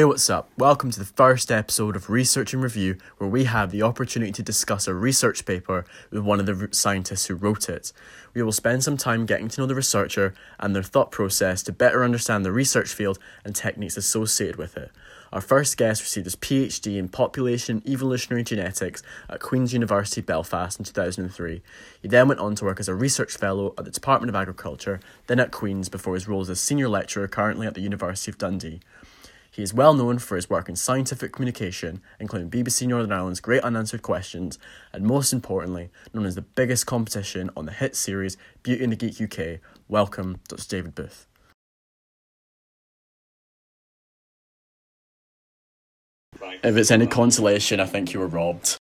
Hey, what's up? Welcome to the first episode of Research and Review, where we have the opportunity to discuss a research paper with one of the scientists who wrote it. We will spend some time getting to know the researcher and their thought process to better understand the research field and techniques associated with it. Our first guest received his PhD in Population Evolutionary Genetics at Queen's University Belfast in 2003. He then went on to work as a research fellow at the Department of Agriculture, then at Queen's before his roles as a senior lecturer currently at the University of Dundee. He is well known for his work in scientific communication, including BBC Northern Ireland's Great Unanswered Questions, and most importantly, known as the biggest competition on the hit series Beauty and the Geek UK. Welcome, Dr. David Booth. Right. If it's any consolation, I think you were robbed.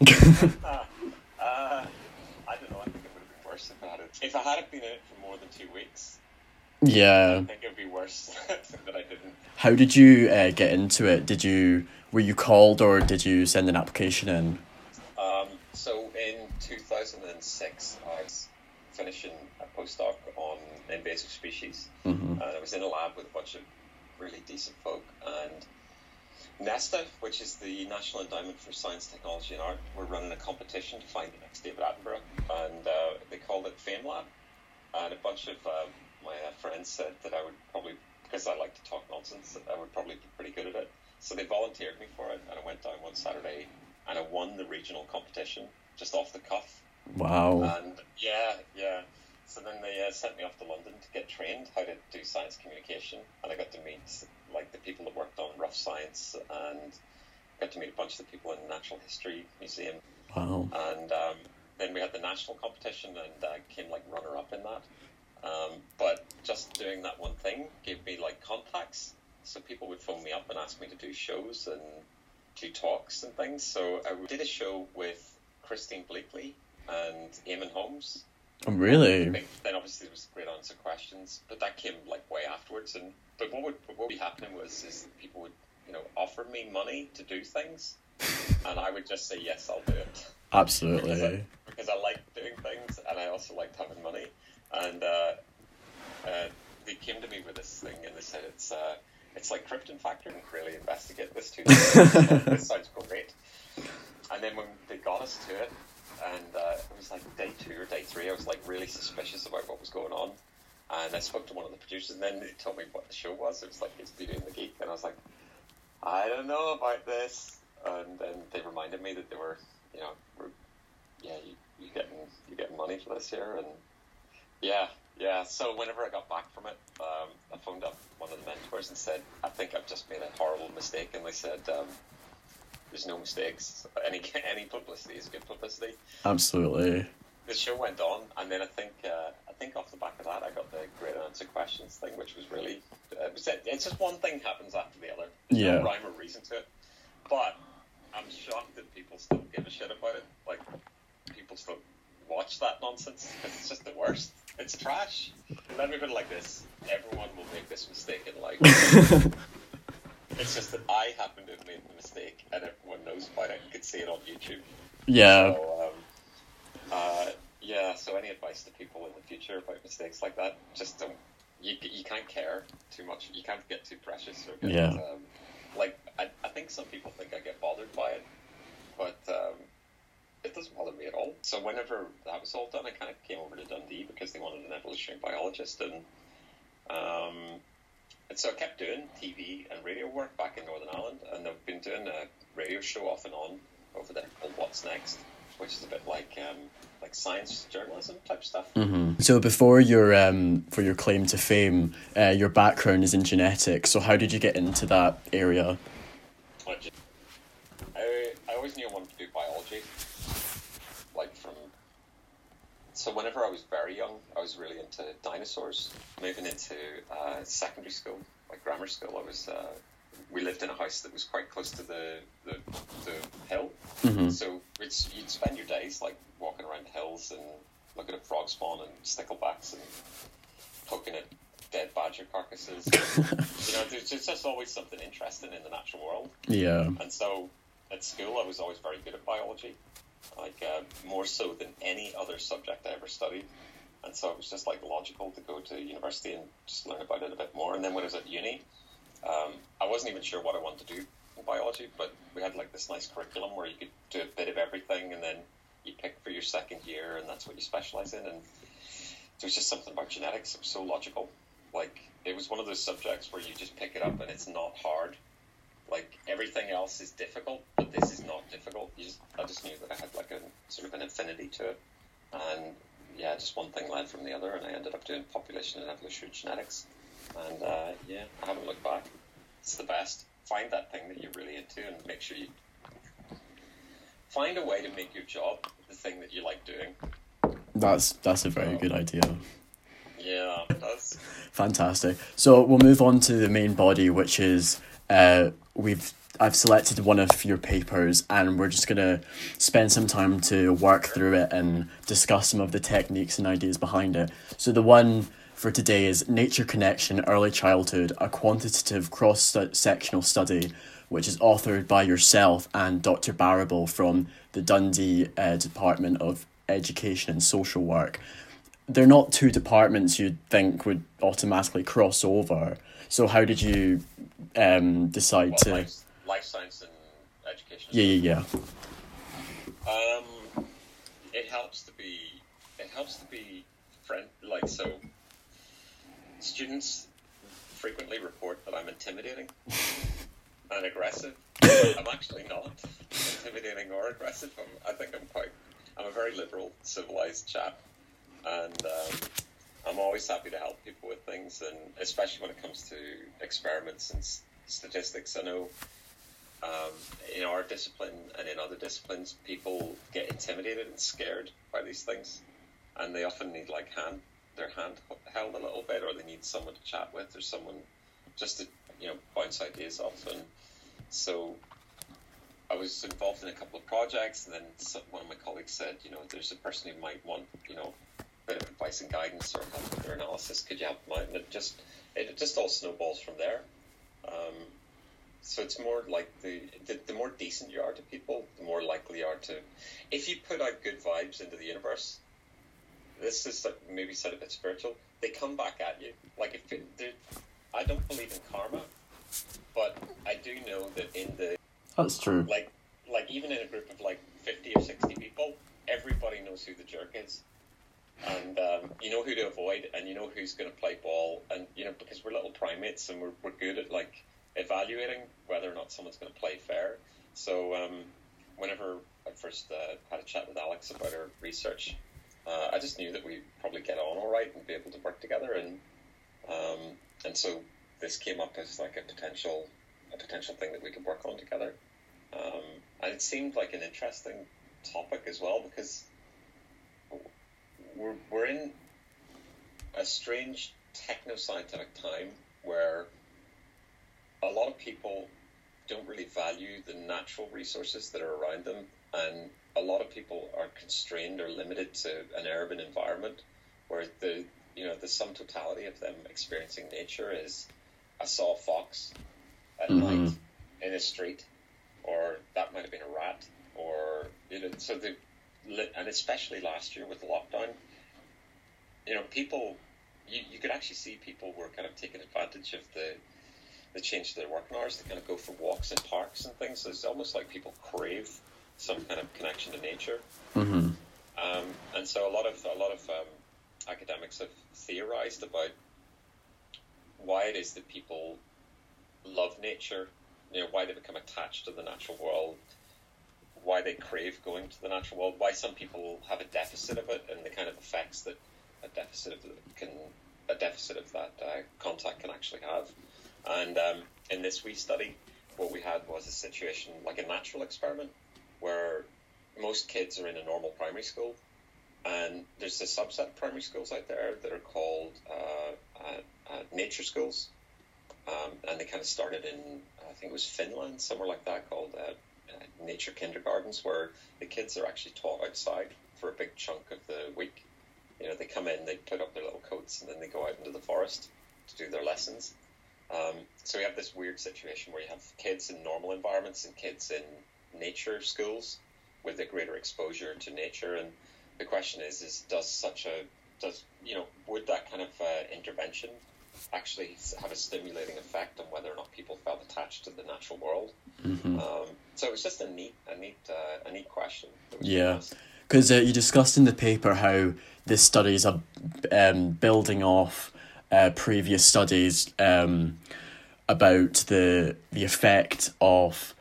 uh, uh, I don't know. I think it would have been worse if I had it. If I had been in it for more than two weeks, Yeah. I think it would be worse that I didn't. How did you uh, get into it? Did you were you called or did you send an application in? Um, so in 2006, I was finishing a postdoc on invasive species, hmm and I was in a lab with a bunch of really decent folk. And NESTA, which is the National Endowment for Science, Technology and Art, were running a competition to find the next David Attenborough, and uh, they called it Fame Lab. And a bunch of um, my uh, friends said that I would probably, because I like to talk nonsense, I would probably be pretty good at it. So they volunteered me for it, and I went down one Saturday, and I won the regional competition just off the cuff. Wow. And yeah, yeah. So then they uh, sent me off to London to get trained how to do science communication, and I got to meet like the people that worked on rough science, and got to meet a bunch of the people in the Natural History Museum, Wow. and um, then we had the national competition, and I came like runner up in that. Um, but just doing that one thing gave me like contacts, so people would phone me up and ask me to do shows and do talks and things. So I did a show with Christine Bleakley and Eamonn Holmes. Oh, really? Then obviously there was Great Unanswered Questions, but that came like way afterwards. And but what would what would be happening was is that people would you know offer me money to do things, and I would just say yes, I'll do it Absolutely. because I like doing things and I also liked having money. And uh, uh, they came to me with this thing and they said it's uh, it's like Krypton Factor and really investigate this too. this sounds great. And then when they got us to it, and uh, it was like day two or day three, I was like really suspicious about what was going on. And I spoke to one of the producers, and then they told me what the show was. It was like it's Beauty and the Geek, and I was like, I don't know about this. And then they reminded me that they were, you know, were, yeah, you you getting you getting money for this here, and yeah, yeah. So whenever I got back from it, um, I phoned up one of the mentors and said, I think I've just made a horrible mistake, and they said, um, there's no mistakes. Any any publicity is good publicity Absolutely. the show went on, and then I think uh, I think off the back of that, I got the Great Unanswered Questions thing, which was really uh, it's just one thing happens after the other. There's Yeah. no rhyme or reason to it. But I'm shocked that people still give a shit about it. Like people still watch that nonsense because it's just the worst. It's trash. Let me put it like this: everyone will make this mistake in life. it's just that I happen to have made the mistake, and everyone knows about it. You can see it on YouTube. Yeah. So, um, uh, yeah. So, any advice to people in the future about mistakes like that? Just don't. You, you can't care too much. You can't get too precious or get. Yeah. Um, like I, I think some people think I get bothered by it, but um, it doesn't bother me at all. So whenever that was all done, I kind of came over to Dundee because they wanted an evolutionary biologist, and um, and so I kept doing TV and radio work back in Northern Ireland, and I've been doing a radio show off and on over there called What's Next, which is a bit like um, like science journalism type stuff. hmm So before your um for your claim to fame, uh, your background is in genetics. So how did you get into that area? I, I always knew I wanted to do biology, like from. So whenever I was very young, I was really into dinosaurs. Moving into uh, secondary school, like grammar school, I was. Uh, we lived in a house that was quite close to the the, the hill, hmm so it's, you'd spend your days like walking around hills and looking at frog spawn and sticklebacks and poking at dead badger carcasses. you know, there's, there's just always something interesting in the natural world. Yeah. And so at school, I was always very good at biology, like uh, more so than any other subject I ever studied. And so it was just like logical to go to university and just learn about it a bit more. And then when I was at uni, um, I wasn't even sure what I wanted to do in biology, but we had like this nice curriculum where you could do a bit of everything, and then you pick for your second year, and that's what you specialize in. And there was just something about genetics. It was so logical. Like it was one of those subjects where you just pick it up and it's not hard. Like everything else is difficult, but this is not difficult. Just, I just knew that I had like a sort of an affinity to it, and yeah, just one thing led from the other, and I ended up doing population and evolutionary genetics. And uh, yeah, I haven't looked back. It's the best. Find that thing that you're really into, and make sure you find a way to make your job the thing that you like doing. That's that's a very good idea. Yeah, that's Fantastic. So we'll move on to the main body, which is uh, we've I've selected one of your papers, and we're just gonna spend some time to work through it and discuss some of the techniques and ideas behind it. So the one for today is Nature Connection Early Childhood, a quantitative cross sectional study, which is authored by yourself and Dr. Barrable from the Dundee uh, Department of Education and Social Work they're not two departments you'd think would automatically cross over. So how did you um, decide what, to? Life, science and education. Yeah, yeah, yeah. Um, it helps to be it helps to be friend like so. Students frequently report that I'm intimidating and aggressive. I'm actually not intimidating or aggressive. I'm, I think I'm quite. I'm a very liberal, civilized chap, and um, I'm always happy to help people with things, and especially when it comes to experiments and s- statistics. I know um, in our discipline and in other disciplines, people get intimidated and scared by these things, and they often need like hand their hand held a little bit, or they need someone to chat with, or someone just to you know bounce ideas off. And so I was involved in a couple of projects, and then some, one of my colleagues said, you know, there's a person who might want you know a bit of advice and guidance or help with their analysis. Could you help them out? And it just it just all snowballs from there. Um, so it's more like the, the the more decent you are to people, the more likely you are to. If you put out good vibes into the universe, this is like maybe sound a bit spiritual. They come back at you. Like if it, I don't believe in karma, but I do know that in the That's true. like like even in a group of like 50 or 60 people everybody knows who the jerk is and um, you know who to avoid and you know who's going to play ball and you know because we're little primates and we're, we're good at like evaluating whether or not someone's going to play fair. So um, whenever i first uh, had a chat with alex about her research uh, i just knew that we'd probably get on all right and be able to work together. And um, and so this came up as like a potential a potential thing that we could work on together. Um, and it seemed like an interesting topic as well because we're, we're in a strange techno scientific time where a lot of people don't really value the natural resources that are around them, and a lot of people are constrained or limited to an urban environment where the you know the sum totality of them experiencing nature is I saw a fox at Mhm. night in a street, or that might have been a rat, or you know, so the and especially last year with lockdown, you know, people you, you could actually see people were kind of taking advantage of the the change to their working hours They kind of go for walks in parks and things. So it's almost like people crave some kind of connection to nature. hmm Um, and so a lot of a lot of um, academics have theorized about why it is that people love nature, you know, why they become attached to the natural world, why they crave going to the natural world, why some people have a deficit of it, and the kind of effects that a deficit of can a deficit of that uh, contact can actually have. And um, in this wee study, what we had was a situation like a natural experiment where most kids are in a normal primary school, and there's a subset of primary schools out there that are called uh, uh, uh, nature schools, um, and they kind of started in I think it was Finland, somewhere like that, called uh, uh, nature kindergartens, where the kids are actually taught outside for a big chunk of the week. You know, they come in, they put up their little coats, and then they go out into the forest to do their lessons. Um, so we have this weird situation where you have kids in normal environments and kids in nature schools with a greater exposure to nature. And the question is, is does such a does you know would that kind of uh, intervention actually have a stimulating effect on whether or not people felt attached to the natural world. Mm-hmm. Um, so it was just a neat, a neat, uh, a neat question. Yeah, because uh, you discussed in the paper how this study is a um, building off uh, previous studies um, about the the effect of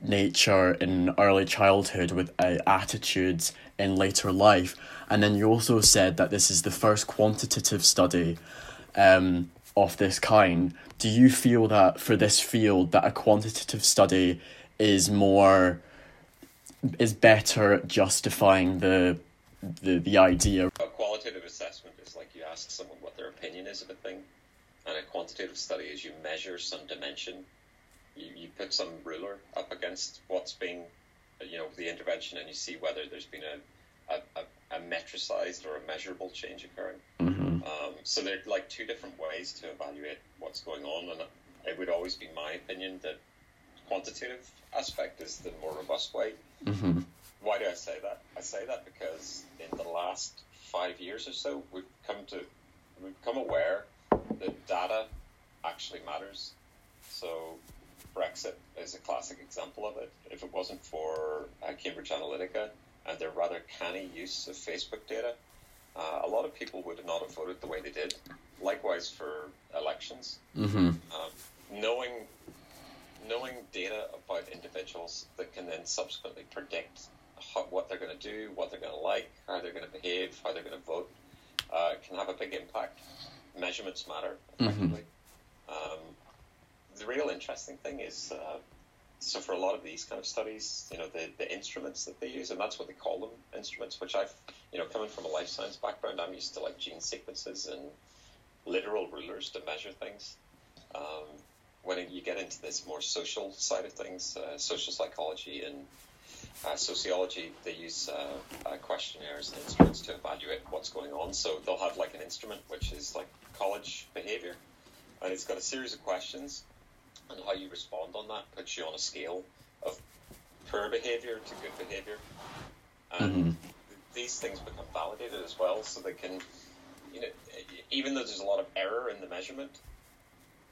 nature in early childhood with uh, attitudes in later life, and then you also said that this is the first quantitative study um, of this kind. Do you feel that for this field that a quantitative study is more is better justifying the the the idea? A qualitative assessment is like you ask someone opinion is of a thing, and a quantitative study is you measure some dimension. You, you put some ruler up against what's being, you know, the intervention, and you see whether there's been a, a, a, a metricized or a measurable change occurring. Mm-hmm. Um, so there are like two different ways to evaluate what's going on, and it would always be my opinion that quantitative aspect is the more robust way. Mm-hmm. Why do I say that? I say that because in the last five years or so, we've come to we've become aware that data actually matters. So Brexit is a classic example of it. If it wasn't for uh, Cambridge Analytica and their rather canny use of Facebook data, uh, a lot of people would not have voted the way they did. Likewise for elections. Mm-hmm. Um, knowing knowing data about individuals that can then subsequently predict how, what they're going to do, what they're going to like, how they're going to behave, how they're going to vote, uh, can have a big impact. Measurements matter effectively. Um, the real interesting thing is, uh, so for a lot of these kind of studies, you know, the, the instruments that they use, and that's what they call them, instruments, which I've, you know, coming from a life science background, I'm used to like gene sequences and literal rulers to measure things. Um, when you get into this more social side of things, uh, social psychology and uh, sociology, they use uh, uh, questionnaires and instruments to evaluate what's going on. So they'll have like an instrument which is like college behavior, and it's got a series of questions, and how you respond on that puts you on a scale of poor behavior to good behavior. And Mhm. these things become validated as well, so they can, you know, even though there's a lot of error in the measurement,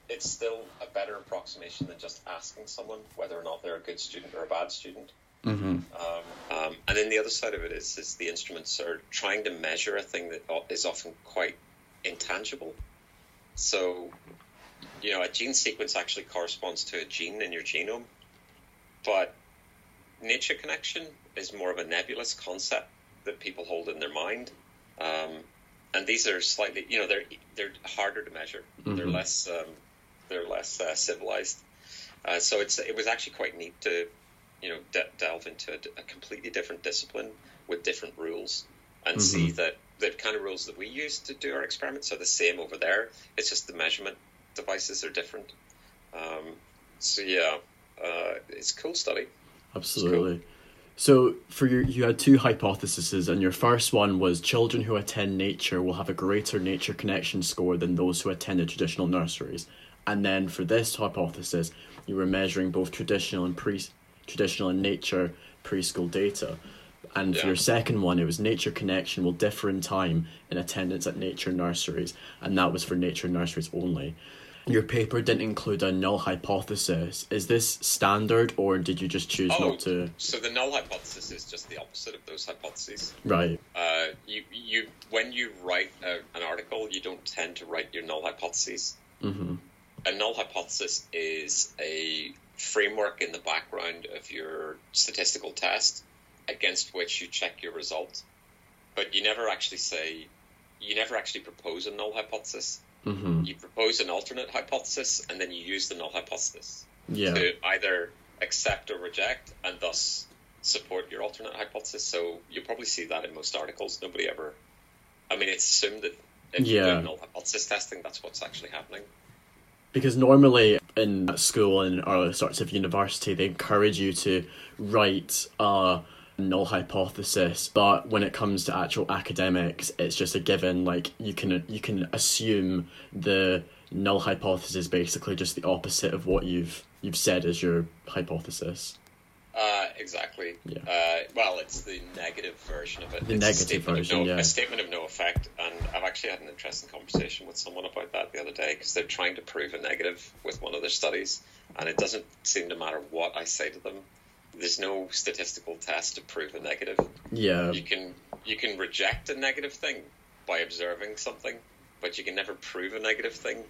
it's still a better approximation than just asking someone whether or not they're a good student or a bad student. Mm-hmm. Um, um, and then the other side of it is, is the instruments are trying to measure a thing that is often quite intangible. So, you know, a gene sequence actually corresponds to a gene in your genome, but nature connection is more of a nebulous concept that people hold in their mind. Um, and these are slightly, you know, they're they're harder to measure. They're Mhm. less um, they're less uh, civilized. Uh, so it's it was actually quite neat to, you know, de- delve into a, a completely different discipline with different rules and see that the kind of rules that we use to do our experiments are the same over there. It's just the measurement devices are different. Um, so yeah, uh, it's a cool study. Absolutely. So for your you had two hypotheses and your first one was children who attend nature will have a greater nature connection score than those who attended traditional nurseries. And then for this hypothesis, you were measuring both traditional and pre traditional and nature preschool data. And for your second one, it was nature connection will differ in time in attendance at nature nurseries, and that was for nature nurseries only. Your paper didn't include a null hypothesis. Is this standard, or did you just choose Oh, not to? so the null hypothesis is just the opposite of those hypotheses. Right. Uh, you, you, when you write a, an article, you don't tend to write your null hypotheses. Mm-hmm. A null hypothesis is a framework in the background of your statistical test against which you check your result. But you never actually say, you never actually propose a null hypothesis. Mm-hmm. You propose an alternate hypothesis and then you use the null hypothesis Yeah. to either accept or reject and thus support your alternate hypothesis. So you'll probably see that in most articles. Nobody ever, I mean, it's assumed that if you Yeah. do null hypothesis testing, that's what's actually happening. Because normally in school and early sorts of university, they encourage you to write a null hypothesis, but when it comes to actual academics, it's just a given. Like you can you can assume the null hypothesis is basically just the opposite of what you've you've said as your hypothesis. Uh, exactly. Yeah. Uh, well, it's the negative version of it. The it's negative a statement version, of no, yeah. A statement of no effect, and I've actually had an interesting conversation with someone about that the other day because they're trying to prove a negative with one of their studies, and it doesn't seem to matter what I say to them. There's no statistical test to prove a negative. Yeah. You can you can reject a negative thing by observing something, but you can never prove a negative thing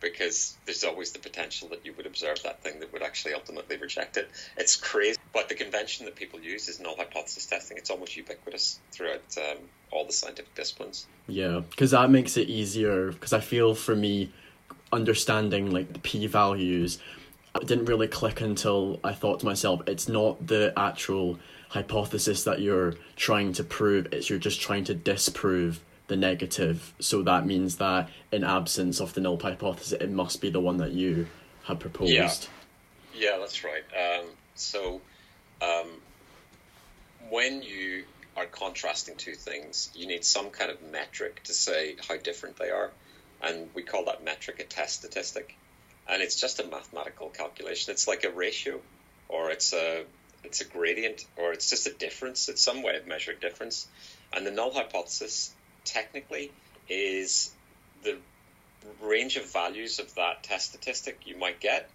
because there's always the potential that you would observe that thing that would actually ultimately reject it. It's crazy, but the convention that people use is null hypothesis testing. It's almost ubiquitous throughout um, all the scientific disciplines. Yeah, because that makes it easier. Because I feel for me, understanding like the p values, it didn't really click until I thought to myself, it's not the actual hypothesis that you're trying to prove. It's you're just trying to disprove the negative. So that means that in absence of the null hypothesis, it must be the one that you had proposed. Yeah. Yeah, that's right. Um, so, um, when you are contrasting two things, you need some kind of metric to say how different they are, and we call that metric a test statistic, and it's just a mathematical calculation. It's like a ratio, or it's a it's a gradient, or it's just a difference. It's some way of measuring difference, and the null hypothesis technically is the range of values of that test statistic you might get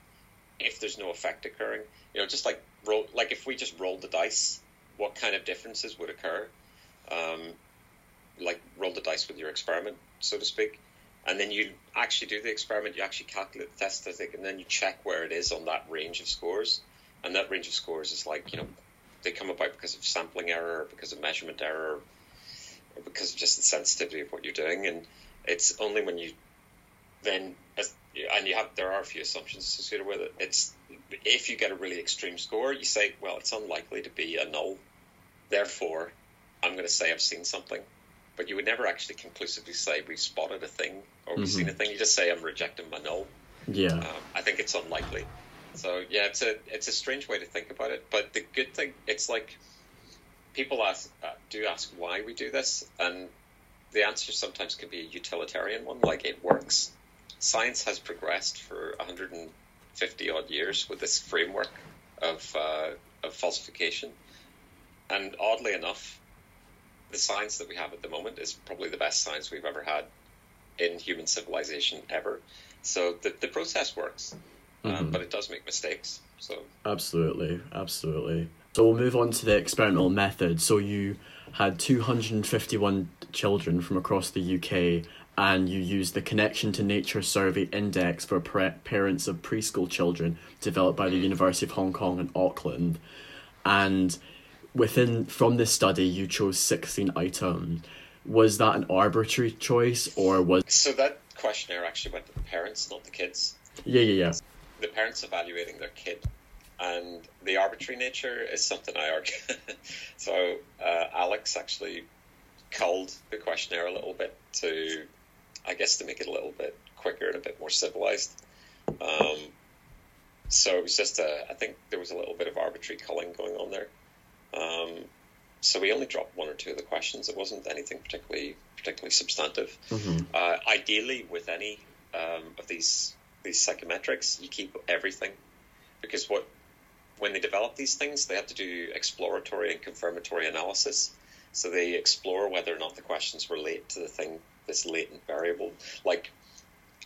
if there's no effect occurring. You know, just like roll, like if we just rolled the dice, what kind of differences would occur? Um, like roll the dice with your experiment, so to speak, and then you actually do the experiment. You actually calculate the test statistic, and then you check where it is on that range of scores. And that range of scores is like you know, they come about because of sampling error, or because of measurement error, or because of just the sensitivity of what you're doing. And it's only when you then as, and you have there are a few assumptions associated with it. It's if you get a really extreme score, you say, well, it's unlikely to be a null. Therefore, I'm going to say I've seen something. But you would never actually conclusively say we've spotted a thing or we've seen a thing. You just say I'm rejecting my null. Yeah. Um, I think it's unlikely. So yeah, it's a it's a strange way to think about it. But the good thing, it's like people ask uh, do ask why we do this, and the answer sometimes can be a utilitarian one, like it works. Science has progressed for 150 odd years with this framework of uh, of falsification, and oddly enough, the science that we have at the moment is probably the best science we've ever had in human civilization ever. So the the process works, um, but it does make mistakes. So Absolutely, absolutely. So we'll move on to the experimental method. So you had 251 children from across the UK and you used the Connection to Nature Survey Index for pre- parents of preschool children developed by the University of Hong Kong and Auckland. And within from this study you chose 16 items. Was that an arbitrary choice or was so that questionnaire actually went to the parents, not the kids. Yeah, yeah, yeah. the parents evaluating their kid, and the arbitrary nature is something I argue. so uh, Alex actually culled the questionnaire a little bit to, I guess, to make it a little bit quicker and a bit more civilized. Um, so it was just a, I think there was a little bit of arbitrary culling going on there. Um, so we only dropped one or two of the questions. It wasn't anything particularly particularly substantive. Uh, ideally, with any um, of these these psychometrics, you keep everything because what when they develop these things, they have to do exploratory and confirmatory analysis. So they explore whether or not the questions relate to the thing, this latent variable, like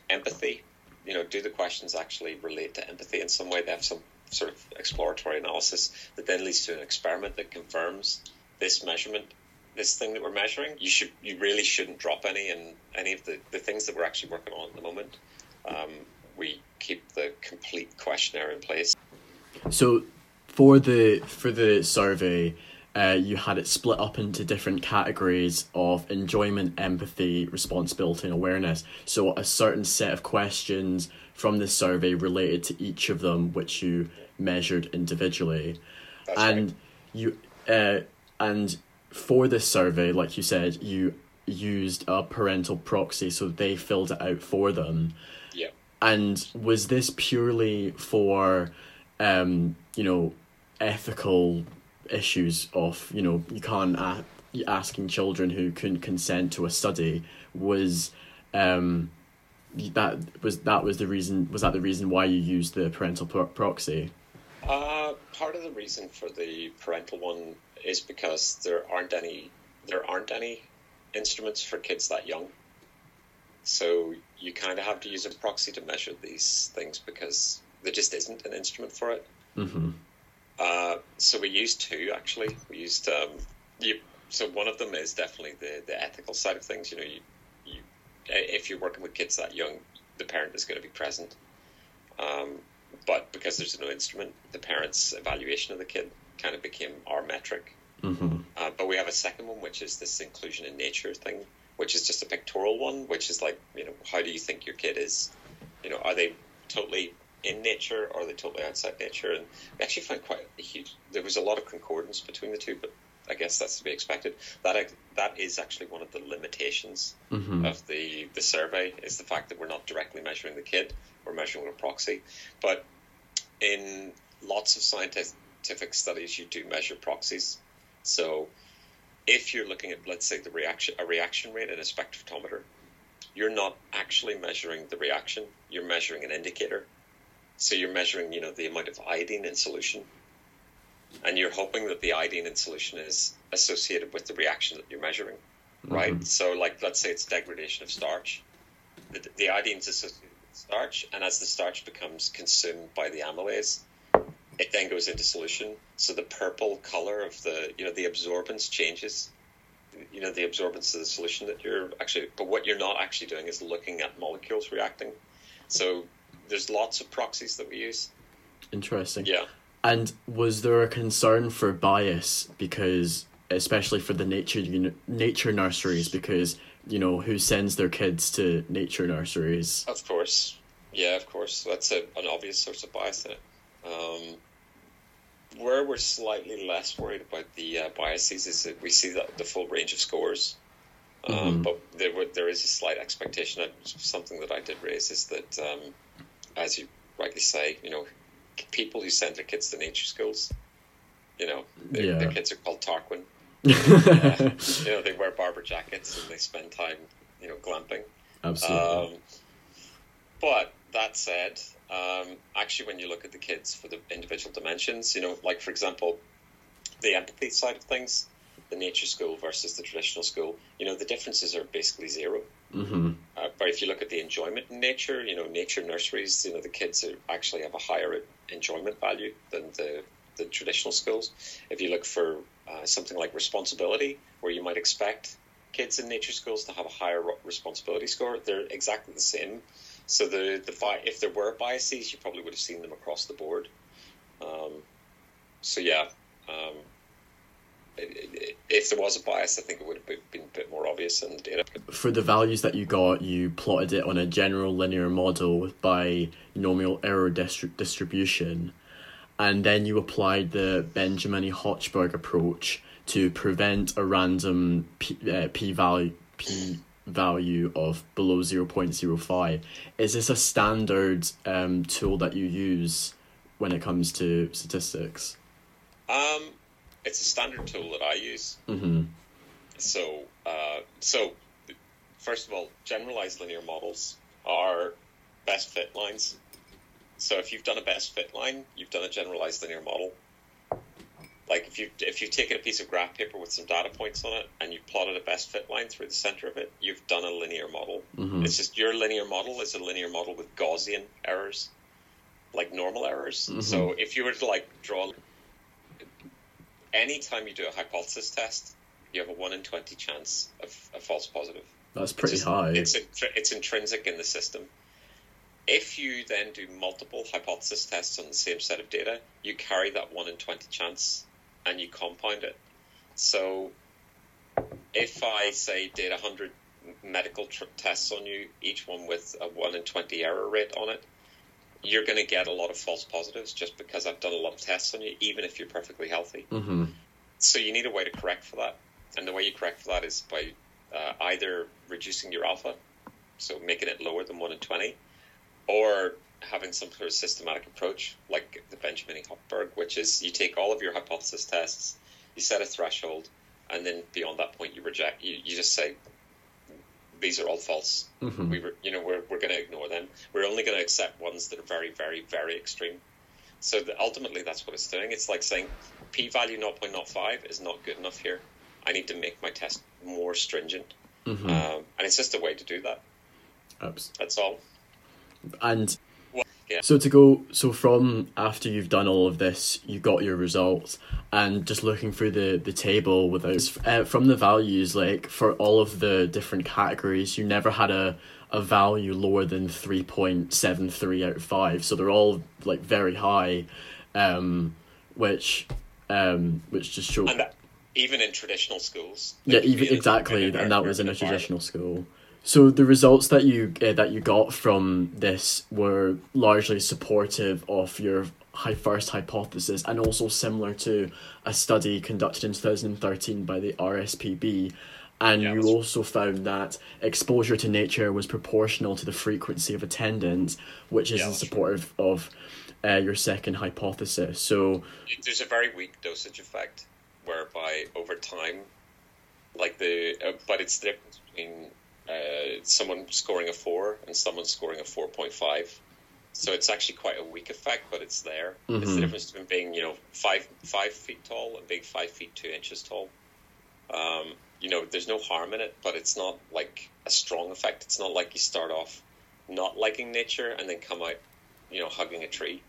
empathy. You know, do the questions actually relate to empathy in some way? They have some sort of exploratory analysis that then leads to an experiment that confirms this measurement, this thing that we're measuring. You should, you really shouldn't drop any, and any of the, the things that we're actually working on at the moment. Um, we keep the complete questionnaire in place. So for the for the survey, uh, you had it split up into different categories of enjoyment, empathy, responsibility, and awareness. So a certain set of questions from this survey related to each of them, which you measured individually, That's and right. you uh, and for this survey, like you said, you used a parental proxy, so they filled it out for them. Yeah. And was this purely for, um, you know, ethical issues of you know you can't a- asking children who couldn't consent to a study was, um, that was that was the reason was that the reason why you used the parental pro- proxy? Uh, part of the reason for the parental one is because there aren't any there aren't any instruments for kids that young. So you kind of have to use a proxy to measure these things because there just isn't an instrument for it. Mm-hmm. Uh, so we used two actually. We used um, you, so one of them is definitely the the ethical side of things. You know, you, you if you're working with kids that young, the parent is going to be present. Um, but because there's no instrument, the parent's evaluation of the kid kind of became our metric. Mm-hmm. Uh, but we have a second one, which is this inclusion in nature thing, which is just a pictorial one, which is like, you know, how do you think your kid is? You know, are they totally in nature or are they totally outside nature? And we actually found quite a huge, there was a lot of concordance between the two, but I guess that's to be expected. That that is actually one of the limitations Mm-hmm. of the the survey is the fact that we're not directly measuring the kid, we're measuring a proxy. But in lots of scientific studies, you do measure proxies. So if you're looking at, let's say, the reaction a reaction rate in a spectrophotometer, you're not actually measuring the reaction. You're measuring an indicator. So you're measuring, you know, the amount of iodine in solution, and you're hoping that the iodine in solution is associated with the reaction that you're measuring, right? Mhm. So, like, let's say it's degradation of starch. The, the iodine is associated with starch, and as the starch becomes consumed by the amylase, it then goes into solution. So the purple color of the, you know, the absorbance changes. You know, the absorbance of the solution that you're actually, but what you're not actually doing is looking at molecules reacting. So there's lots of proxies that we use. Interesting. Yeah. And was there a concern for bias because, especially for the nature uni- nature nurseries, because you know who sends their kids to nature nurseries? Of course. Yeah, of course. That's a, an obvious source of bias in it. Um, where we're slightly less worried about the uh, biases is that we see that the full range of scores. Um, Mhm. But there, there is a slight expectation. Something that I did raise is that, um, as you rightly say, you know, people who send their kids to nature schools, you know, their, Yeah. their kids are called Tarquin. You know, they wear Barbour jackets and they spend time, you know, glamping. Absolutely. Um, but that said, um, actually, when you look at the kids for the individual dimensions, you know, like for example, the empathy side of things, the nature school versus the traditional school, you know, the differences are basically zero. hmm Uh, but if you look at the enjoyment in nature, you know, nature nurseries, you know, the kids are actually have a higher enjoyment value than the, the traditional schools. If you look for uh, something like responsibility, where you might expect kids in nature schools to have a higher responsibility score, they're exactly the same. So the the if there were biases, you probably would have seen them across the board. Um, so yeah, um, if there was a bias, I think it would have been a bit more obvious in the data. For the values that you got, you plotted it on a general linear model by normal error distri- distribution, and then you applied the Benjamin Hochberg approach to prevent a random p, uh, p value p value of below 0.05 is this a standard um, tool that you use when it comes to statistics? Um, it's a standard tool that I use. hmm So, uh, so first of all, generalized linear models are best fit lines. So if you've done a best fit line, you've done a generalized linear model. Like if you if you've taken a piece of graph paper with some data points on it and you've plotted a best fit line through the center of it, you've done a linear model. hmm It's just your linear model is a linear model with Gaussian errors, like normal errors. Mhm. So if you were to like draw, anytime you do a hypothesis test, you have a one in twenty chance of a false positive. that's It's pretty just- high It's it's intrinsic in the system. If you then do multiple hypothesis tests on the same set of data, you carry that one in twenty chance, and you compound it. So, if I say did hundred medical tr- tests on you, each one with a one in twenty error rate on it, you're going to get a lot of false positives just because I've done a lot of tests on you, even if you're perfectly healthy. hmm So you need a way to correct for that, and the way you correct for that is by uh, either reducing your alpha, so making it lower than one in twenty, or having some sort of systematic approach like the Benjamin Hochberg, which is you take all of your hypothesis tests, you set a threshold, and then beyond that point you reject. You, you just say these are all false. hmm We were, you know, we're we're going to ignore them. We're only going to accept ones that are very, very, very extreme. so ultimately, that's what it's doing. It's like saying p-value 0.05 is not good enough here. I need to make my test more stringent, Mm-hmm. um, and it's just a way to do that. Oops. That's all. And yeah. so to go, so from after you've done all of this, you got your results, and just looking through the the table without uh, from the values, like for all of the different categories, you never had a a value lower than three point seven three out of five. So they're all like very high, um, which um, which just shows. And that, even in traditional schools. yeah, even exactly, and that was in a traditional school. So the results that you uh, that you got from this were largely supportive of your high first hypothesis, and also similar to a study conducted in two thousand thirteen by the RSPB. And Yeah, you also found that exposure to nature was proportional to the frequency of attendance, which is Yeah, in that's supportive of uh, your second hypothesis. So. There's a very weak dosage effect, whereby over time, like the, uh, but it's the difference between uh, someone scoring a four and someone scoring a four point five. So it's actually quite a weak effect, but it's there. It's Mhm. the difference between being, you know, five five feet tall and being five feet two inches tall. Um, you know, there's no harm in it, but it's not like a strong effect. It's not like you start off not liking nature and then come out, you know, hugging a tree.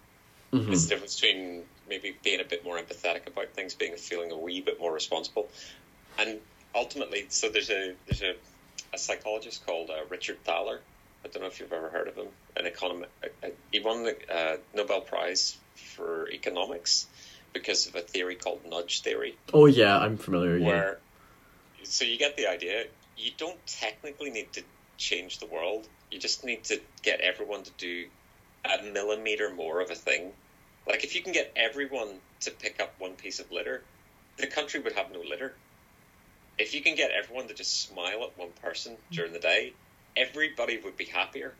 mhm. It's the difference between maybe being a bit more empathetic about things, being a feeling a wee bit more responsible, and ultimately, so there's a there's a, a psychologist called uh, Richard Thaler. I don't know if you've ever heard of him. An economist. Uh, he won the uh, Nobel Prize for economics because of a theory called nudge theory, oh yeah, I'm familiar. Yeah. where so you get the idea. You don't technically need to change the world. You just need to get everyone to do a millimeter more of a thing. Like if you can get everyone to pick up one piece of litter, the country would have no litter. If you can get everyone to just smile at one person during the day, everybody would be happier.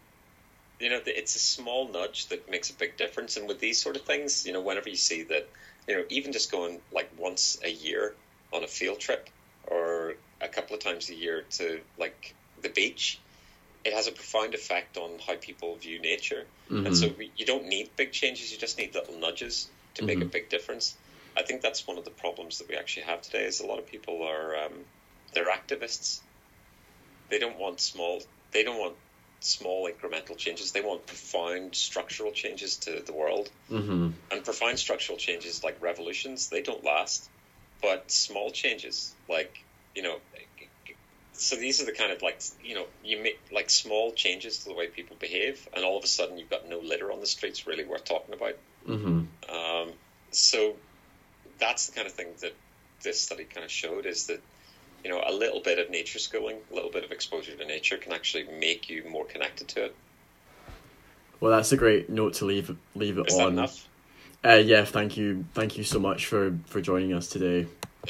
You know, it's a small nudge that makes a big difference. And with these sort of things, you know, whenever you see that, you know, even just going like once a year on a field trip or a couple of times a year to like the beach, it has a profound effect on how people view nature. Mhm. And so we, you don't need big changes; you just need little nudges to make a Mhm. big difference. I think that's one of the problems that we actually have today. Is a lot of people are um, they're activists. They don't want small. They don't want small incremental changes. They want profound structural changes to the world. Mhm. And profound structural changes like revolutions, they don't last. But small changes, like you know, so these are the kind of like you know you make like small changes to the way people behave, and all of a sudden you've got no litter on the streets really worth talking about. Mhm. Um, so that's the kind of thing that this study kind of showed is that you know a little bit of nature schooling, a little bit of exposure to nature can actually make you more connected to it. Well, that's a great note to leave leave it Is on. enough? Uh, yeah, thank you, thank you so much for for joining us today.